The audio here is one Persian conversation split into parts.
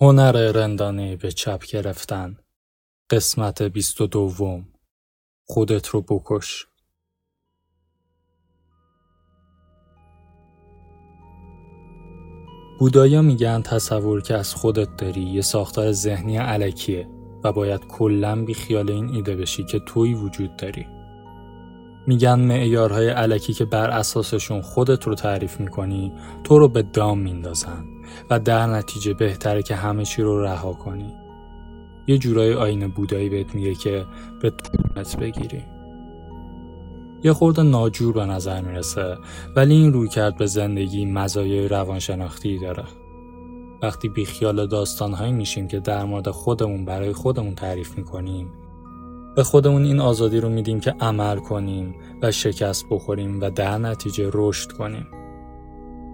هنر رندانه به چپ گرفتن. قسمت بیست و دوم. خودت رو بکش. بودایا میگن تصور که از خودت داری یه ساختار ذهنی علکیه و باید کلا بی خیال این ایده بشی که توی وجود داری. میگن معیارهای علکی که بر اساسشون خودت رو تعریف می‌کنی تو رو به دام میندازن و در نتیجه بهتره که همه چی رو رها کنی. یه جورای آین بودایی بهت میگه که به طولت بگیری. یه خورده ناجور به نظر می‌رسه ولی این روی کرد به زندگی مزایای روانشناختی داره. وقتی بیخیال داستانهایی میشیم که در مورد خودمون برای خودمون تعریف می‌کنیم به خودمون این آزادی رو میدیم که عمل کنیم و شکست بخوریم و در نتیجه رشد کنیم.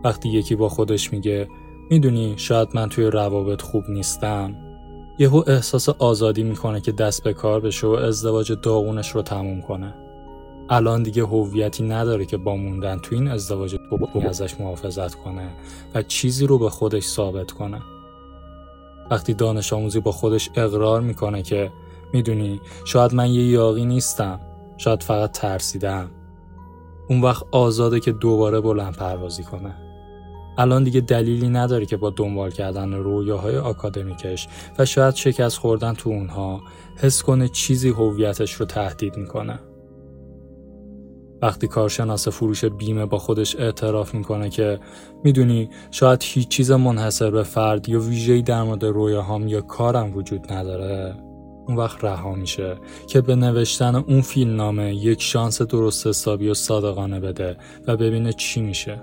وقتی یکی با خودش میگه می‌دونی شاید من توی روابط خوب نیستم یهو احساس آزادی می‌کنه که دست به کار بشه و ازدواج داغونش رو تموم کنه. الان دیگه هویتی نداره که با موندن تو این ازدواج ازش محافظت کنه و چیزی رو به خودش ثابت کنه. وقتی دانش آموزی با خودش اقرار می‌کنه که می‌دونی شاید من یه یاقی نیستم. شاید فقط ترسیدم. اون وقت آزاده که دوباره بلند پروازی کنه. الان دیگه دلیلی نداره که با دنبال کردن رویاهای آکادمیکش و شاید شکست خوردن تو اونها حس کنه چیزی هویتش رو تهدید می‌کنه. وقتی کارشناس فروش بیمه با خودش اعتراف می‌کنه که می‌دونی شاید هیچ چیز منحصر به فرد یا ویژه‌ای در مورد رویاهام یا کارم وجود نداره. اون وقت رها میشه که به نوشتن اون فیلم نامه یک شانس درست حسابی و صادقانه بده و ببینه چی میشه.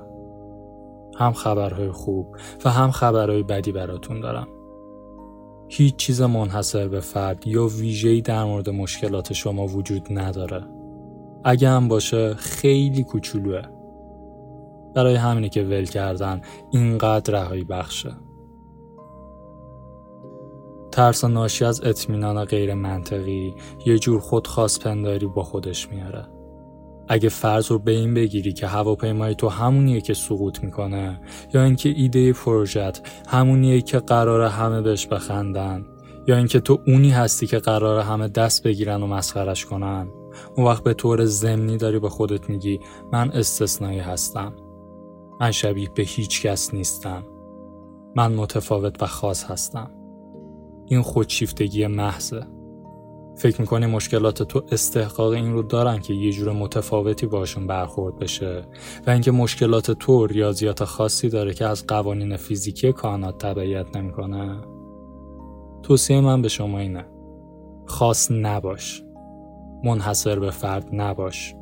هم خبرهای خوب و هم خبرهای بدی براتون دارم. هیچ چیز منحصر به فرد یا ویژه‌ای در مورد مشکلات شما وجود نداره. اگه هم باشه خیلی کوچولوه. برای همینه که ول کردن اینقدر رهایی بخشه. ترس ناشی از اطمینان غیر منطقی یه جور خودخواست پنداری با خودش میاره. اگه فرض رو به این بگیری که هواپیمای تو همونیه که سقوط می‌کنه یا اینکه ایده پروژت همونیه که قرار همه بهش بخندن یا اینکه تو اونی هستی که قرار همه دست بگیرن و مسخرش کنن اون وقت به طور ضمنی داری به خودت میگی من استثنایی هستم. من شبیه به هیچ کس نیستم. من متفاوت و خاص هستم. این خودشیفتگی محضه. فکر می‌کنی مشکلات تو استحقاق این رو دارن که یه جور متفاوتی باشون برخورد بشه و اینکه مشکلات تو ریاضیات خاصی داره که از قوانین فیزیکی کائنات تبعیت نمی‌کنه؟ توصیه من به شما اینه. خاص نباش. منحصر به فرد نباش.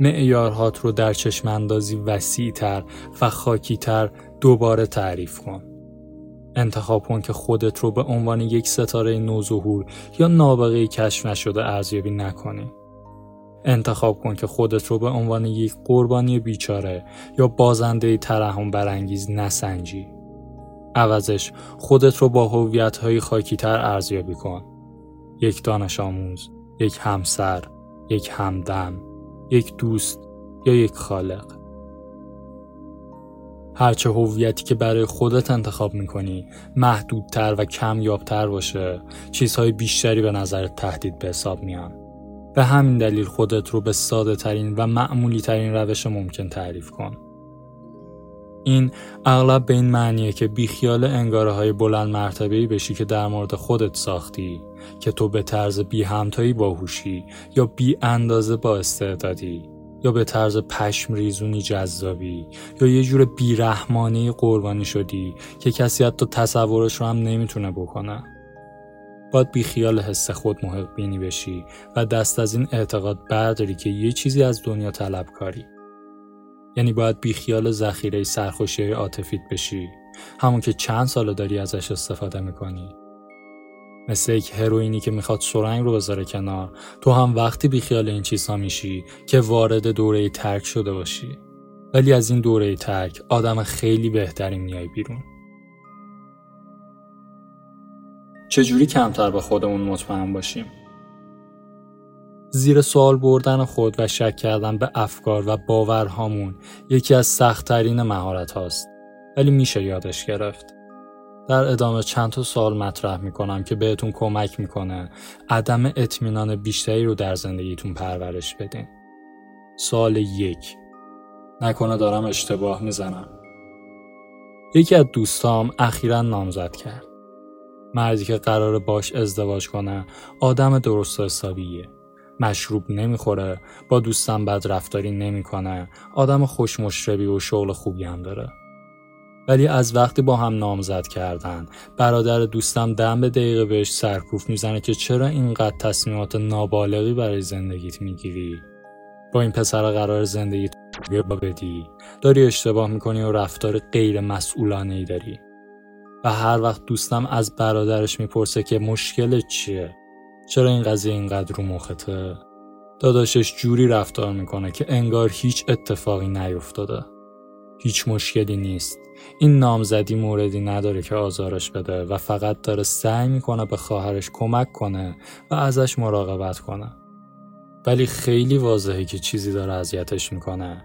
معیارهات رو در چشم اندازی وسیع تر و خاکی تر دوباره تعریف کن. انتخاب کن که خودت رو به عنوان یک ستاره نوظهور یا نابغه کشف نشده ارزیابی نکنی. انتخاب کن که خودت رو به عنوان یک قربانی بیچاره یا بازنده ترحم برانگیز نسنجی. عوضش خودت رو با هویت های خاکی تر ارزیابی کن. یک دانش آموز، یک همسر، یک همدم، یک دوست یا یک خالق. هرچه هویتی که برای خودت انتخاب می‌کنی محدودتر و کمیابتر باشه. چیزهای بیشتری به نظرت تهدید به حساب میان. به همین دلیل خودت رو به ساده ترین و معمولی ترین روش ممکن تعریف کن. این اغلب به این معنیه که بیخیال انگاره های بلند مرتبهی بشی که در مورد خودت ساختی که تو به طرز بی همتایی باهوشی یا بی اندازه با استعدادی. یا به طرز پشم ریزونی جذابی یا یه جور بیرحمانی قربانی شدی که کسی حتی تصورش رو هم نمی‌تونه بکنه؟ باید بی خیال حس خود محق بینی بشی و دست از این اعتقاد برداری که یه چیزی از دنیا طلب کاری. یعنی باید بی خیال ذخیره سرخوشی عاطفیت بشی. همون که چند ساله داری ازش استفاده می‌کنی. مثل یک هروئینی که می‌خواد سرنگ رو بذاره کنار. تو هم وقتی بیخیال این چیزها میشی که وارد دوره ترک شده باشی. ولی از این دوره ترک آدم خیلی بهتری میای بیرون. چجوری کمتر به خودمون مطمئن باشیم؟ زیر سوال بردن خود و شک کردن به افکار و باورهامون یکی از سختترین مهارت هاست ولی میشه یادش گرفت. در ادامه چند تا سوال مطرح می‌کنم که بهتون کمک می‌کنه عدم اطمینان بیشتری رو در زندگیتون پرورش بدین. سوال یک نکنه دارم اشتباه می‌زنم. یکی از دوستام اخیرا نامزد کرد. مردی که قرار باش ازدواج کنه آدم درست و حسابیه. مشروب نمی‌خوره با دوستم بد رفتاری نمی‌کنه آدم خوش مشربی و شغل خوبی هم داره ولی از وقتی با هم نامزد کردن. برادر دوستم دم به دقیقه بهش سرکوف می‌زنه که چرا اینقدر تصمیمات نابالغی برای زندگیت می‌گیری؟ با این پسر قرار زندگیت بدی. داری اشتباه می‌کنی و رفتار غیر مسئولانه ای داری. و هر وقت دوستم از برادرش می‌پرسه که مشکل چیه؟ چرا این قضیه اینقدر رو مخته؟ داداشش جوری رفتار می‌کنه که انگار هیچ اتفاقی نیفتاده. هیچ مشکلی نیست. این نامزدی موردی نداره که آزارش بده و فقط داره سعی می‌کنه به خواهرش کمک کنه و ازش مراقبت کنه. ولی خیلی واضحه که چیزی داره اذیتش می‌کنه.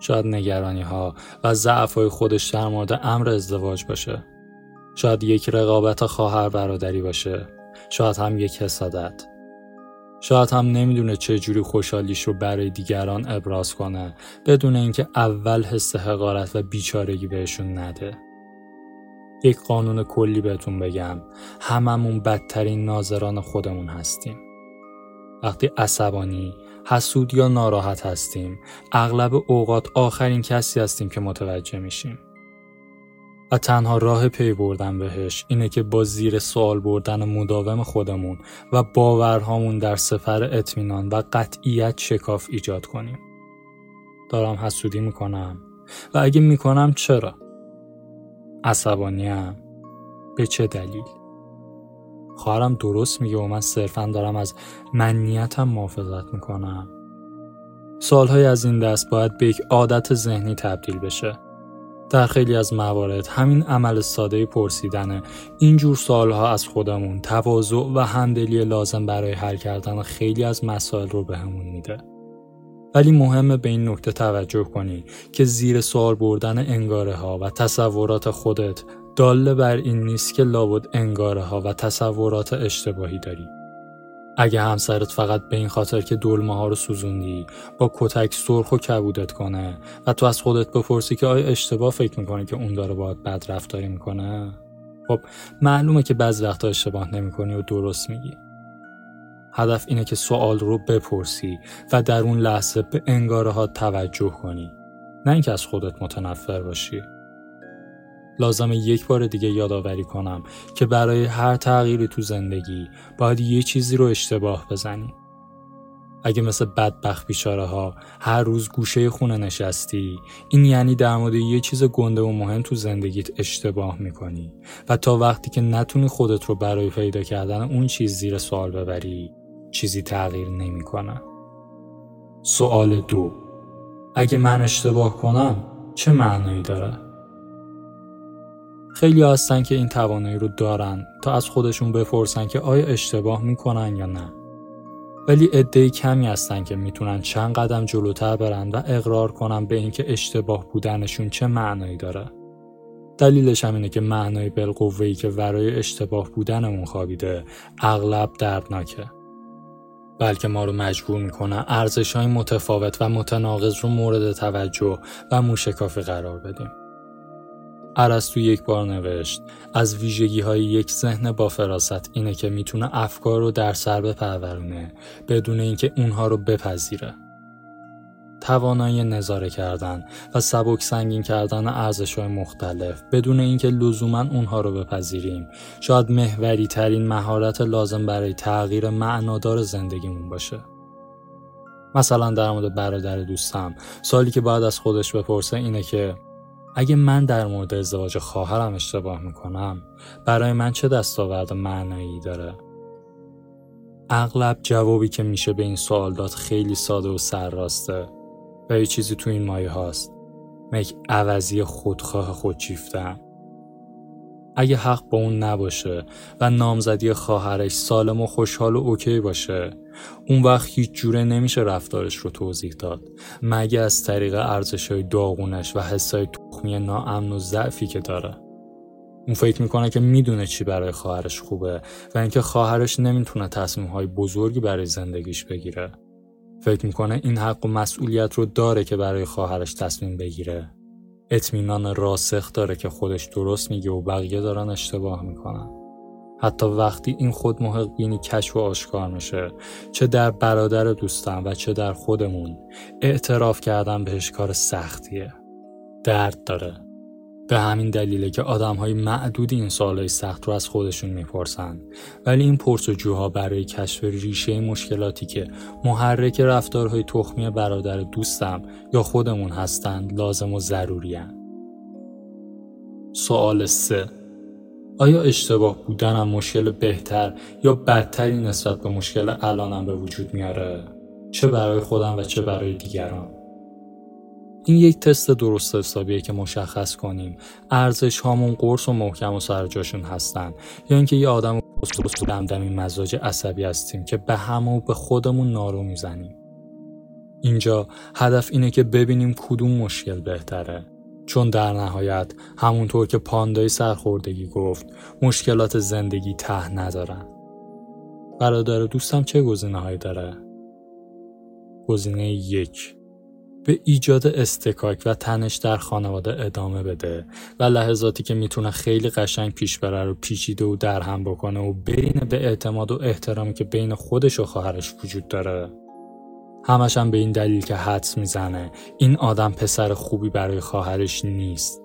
شاید نگرانی ها و ضعف های خودش در مورد امر ازدواج باشه. شاید یک رقابت خواهر برادری باشه. شاید هم یک حسادت. شاید هم نمی‌دونه چه جوری خوشحالیش رو برای دیگران ابراز کنه بدون اینکه اول حس حقارت و بیچارگی بهشون نده. یک قانون کلی بهتون بگم هممون بدترین ناظران خودمون هستیم. وقتی عصبانی حسود یا ناراحت هستیم اغلب اوقات آخرین کسی هستیم که متوجه میشیم. و تنها راه پی بردن بهش اینه که با زیر سوال بردن مداوم خودمون و باورهامون در سفر اطمینان و قطعیت شکاف ایجاد کنیم. دارم حسودی می‌کنم و اگه می‌کنم چرا؟ عصبانیم به چه دلیل؟ خواهرم درست میگه و من صرفا دارم از منیتم محافظت می‌کنم. سالهای از این دست باید به یک عادت ذهنی تبدیل بشه در خیلی از موارد همین عمل ساده پرسیدن اینجور سالها از خودمون تواضع و همدلی لازم برای حل کردن خیلی از مسائل رو بهمون میده. ولی مهمه به این نکته توجه کنی که زیر سوال بردن انگاره ها و تصورات خودت داله بر این نیست که لابد انگاره ها و تصورات اشتباهی داری. اگه همسرت فقط به این خاطر که دلمه ها رو سوزوندی با کتک سرخ و کبودت کنه و تو از خودت بپرسی که آیا اشتباه فکر می‌کنه که اون داره باید بد رفتاری می‌کنه؟ خب معلومه که بعض وقتا اشتباه نمی‌کنی و درست میگی. هدف اینه که سوال رو بپرسی و در اون لحظه به انگاره ها توجه کنی. نه اینکه از خودت متنفر باشی. لازم یک بار دیگه یادآوری کنم که برای هر تغییری تو زندگی باید یه چیزی رو اشتباه بزنی. اگه مثل بدبخت بیچاره ها هر روز گوشه خونه نشستی این یعنی در مورد یه چیز گنده و مهم تو زندگیت اشتباه می‌کنی و تا وقتی که نتونی خودت رو برای پیدا کردن اون چیز زیر سوال ببری چیزی تغییر نمی‌کنه. سوال دو اگه من اشتباه کنم چه معنایی داره؟ خیلی هستن که این توانایی رو دارن تا از خودشون بپرسن که آیا اشتباه می‌کنن یا نه. ولی عده کمی هستن که می‌تونن چند قدم جلوتر برن و اقرار کنن به اینکه اشتباه بودنشون چه معنایی داره. دلیلش هم اینه که معنای بالقوه‌ای که ورای اشتباه بودنمون خوابیده اغلب دردناکه. بلکه ما رو مجبور می‌کنه ارزش های متفاوت و متناقض رو مورد توجه و موشکافی قرار بدیم. ارسطو یک بار نوشت از ویژگی های یک ذهن با فراست اینه که می‌تونه افکار رو در سر بپرورونه بدون اینکه اونها رو بپذیره. توانایی نظاره کردن و سبک سنگین کردن ارزش های مختلف بدون اینکه لزوما اونها رو بپذیریم شاید محوری ترین مهارت لازم برای تغییر معنادار زندگیمون باشه. مثلا در مورد برادر دوستم سالی که باید از خودش بپرسه اینه که اگه من در مورد ازدواج خواهرم اشتباه می‌کنم برای من چه دستاورد معنایی داره؟ اغلب جوابی که میشه به این سوال داد خیلی ساده و سرراسته و یه چیزی تو این مایه هاست. یک عوضی خودخواه خودشیفتم اگه حق با اون نباشه و نامزدی خواهرش سالم و خوشحال و اوکی باشه اون وقت هیچ جوره نمیشه رفتارش رو توضیح داد. مگه از طریق ارزش های داغونش و حسای تخمی ناامن و ضعفی که داره اون فکر می‌کنه که می‌دونه چی برای خواهرش خوبه و اینکه خواهرش نمی‌تونه تصمیم های بزرگی برای زندگیش بگیره. فکر می‌کنه این حق و مسئولیت رو داره که برای خواهرش تصمیم بگیره. اطمینان راسخ داره که خودش درست میگه و بقیه دارن اشتباه می‌کنن. حتی وقتی این خود محق بینی کشف و آشکار میشه چه در برادر دوستم و چه در خودمون اعتراف کردن بهش کار سختیه درد داره به همین دلیله که آدم های معدودی این سوالای سخت رو از خودشون می‌پرسن ولی این پرسجوها برای کشف ریشه مشکلاتی که محرک رفتارهای تخمی برادر دوستم یا خودمون هستند لازم و ضروری سوال سه آیا اشتباه بودنم مشکل بهتر یا بدتری نسبت به مشکل الانم به وجود میاره؟ چه برای خودم و چه برای دیگران؟ این یک تست درست حسابیه که مشخص کنیم. ارزش هامون قرص و محکم و سر جاشون هستن. یا اینکه یه آدم دمدمی مزاج عصبی هستیم که به همه و به خودمون نارو می‌زنیم. اینجا هدف اینه که ببینیم کدوم مشکل بهتره. چون در نهایت همونطور که پاندای سرخوردگی گفت مشکلات زندگی ته ندارن. برادر دوستم چه گزینه هایی داره؟ گزینه یک. به ایجاد استکاک و تنش در خانواده ادامه بده و لحظاتی که می‌تونه خیلی قشنگ پیش بره رو پیچیده و درهم بکنه و برینه به اعتماد و احترامی که بین خودش و خواهرش وجود داره. همش هم به این دلیل که حدس می‌زنه این آدم پسر خوبی برای خواهرش نیست.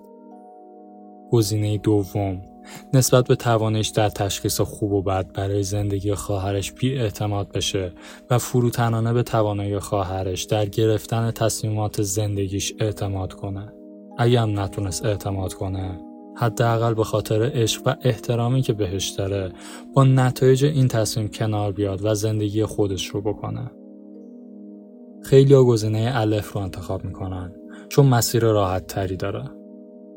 گزینه دوم. نسبت به توانش در تشخیص خوب و بد برای زندگی خواهرش بی اعتماد بشه و فروتنانه به توانایی خواهرش در گرفتن تصمیمات زندگیش اعتماد کنه. اگه هم نتونست اعتماد کنه حداقل به خاطر عشق و احترامی که بهش داره با نتایج این تصمیم کنار بیاد و زندگی خودش رو بکنه. خیلی ها گزینه الف رو انتخاب می‌کنن چون مسیر راحت تری داره.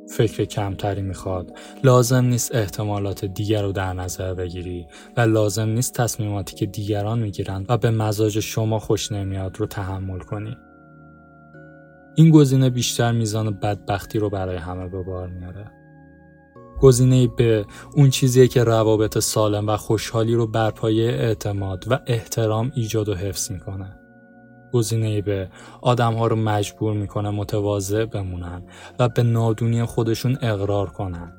فکر کمتری می‌خواد. لازم نیست احتمالات دیگر رو در نظر بگیری و لازم نیست تصمیماتی که دیگران می‌گیرند و به مزاج شما خوش نمیاد رو تحمل کنی. این گزینه بیشتر میزان بدبختی رو برای همه به بار میاره. گزینه به اون چیزیه که روابط سالم و خوشحالی رو بر پایه اعتماد و احترام ایجاد و حفظ می‌کنه. گزینه به آدم ها رو مجبور می‌کنه متواضع بمونن و به نادونی خودشون اقرار کنن.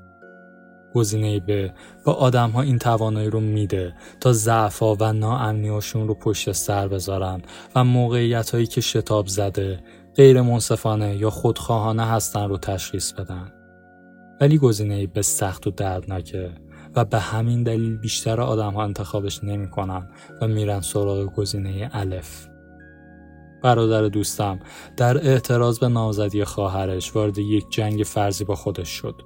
گزینه به با آدم ها این توانایی رو میده تا ضعفا و ناامنیاشون رو پشت سر بذارن و موقعیت هایی که شتاب زده غیر منصفانه یا خودخواهانه هستن رو تشخیص بدن. ولی گزینه به سخت و دردناکه و به همین دلیل بیشتر آدم ها انتخابش نمی‌کنن و میرن سراغ گزینه الف. برادر دوستم در اعتراض به نامزدی خواهرش وارد یک جنگ فرضی با خودش شد.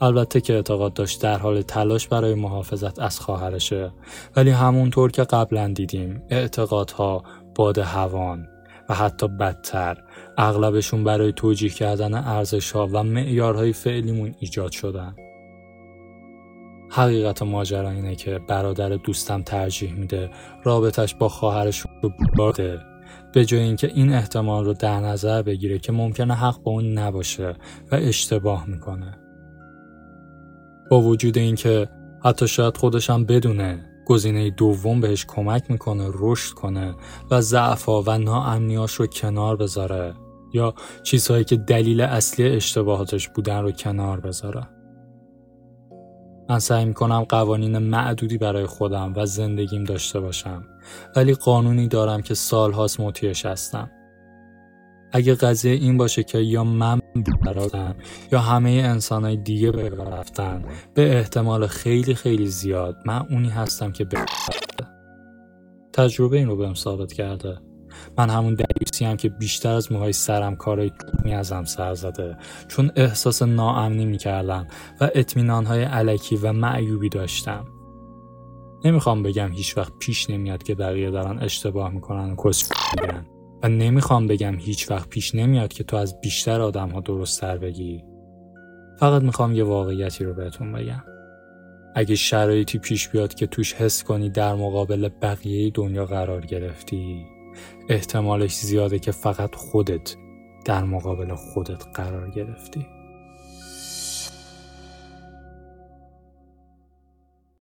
البته که اعتقاد داشت در حال تلاش برای محافظت از خواهرشه ولی همونطور که قبلا دیدیم اعتقادها باد هوان و حتی بدتر اغلبشون برای توجیه کردن ارزش ها و معیارهای فعلیمون ایجاد شدن. حقیقت ماجرا اینه که برادر دوستم ترجیح میده رابطش با خواهرش رو باده به جای اینکه این احتمال رو در نظر بگیره که ممکنه حق با اون نباشه و اشتباه می‌کنه. با وجود اینکه حتی شاید خودشم بدونه گزینه دوم بهش کمک می‌کنه رشد کنه و ضعفا و ناامنیاش رو کنار بذاره یا چیزهایی که دلیل اصلی اشتباهاتش بودن رو کنار بذاره. من سعی می‌کنم قوانین معدودی برای خودم و زندگیم داشته باشم. ولی قانونی دارم که سالهاست مطیعش هستم. اگه قضیه این باشه که یا من برادم یا همه انسانهای دیگه رفتن به احتمال خیلی خیلی زیاد من اونی هستم که به تجربه این رو بهم ثابت کرده. من همون دریوسی هم که بیشتر از موهای سرم کارای تومی ازم سر زده چون احساس ناامنی می‌کردم و های علکی و معیوبی داشتم. نمی‌خوام بگم هیچ وقت پیش نمیاد که بقیه دارن اشتباه می‌کنن و کس میگن و نمی‌خوام بگم هیچ وقت پیش نمیاد که تو از بیشتر آدم ها درست سر بگی. فقط می‌خوام یه واقعیتی رو بهتون بگم. اگه شرایطی پیش بیاد که توش حس کنی در مقابل بقیه دنیا قرار گرفتی احتمالش زیاده که فقط خودت در مقابل خودت قرار گرفتی.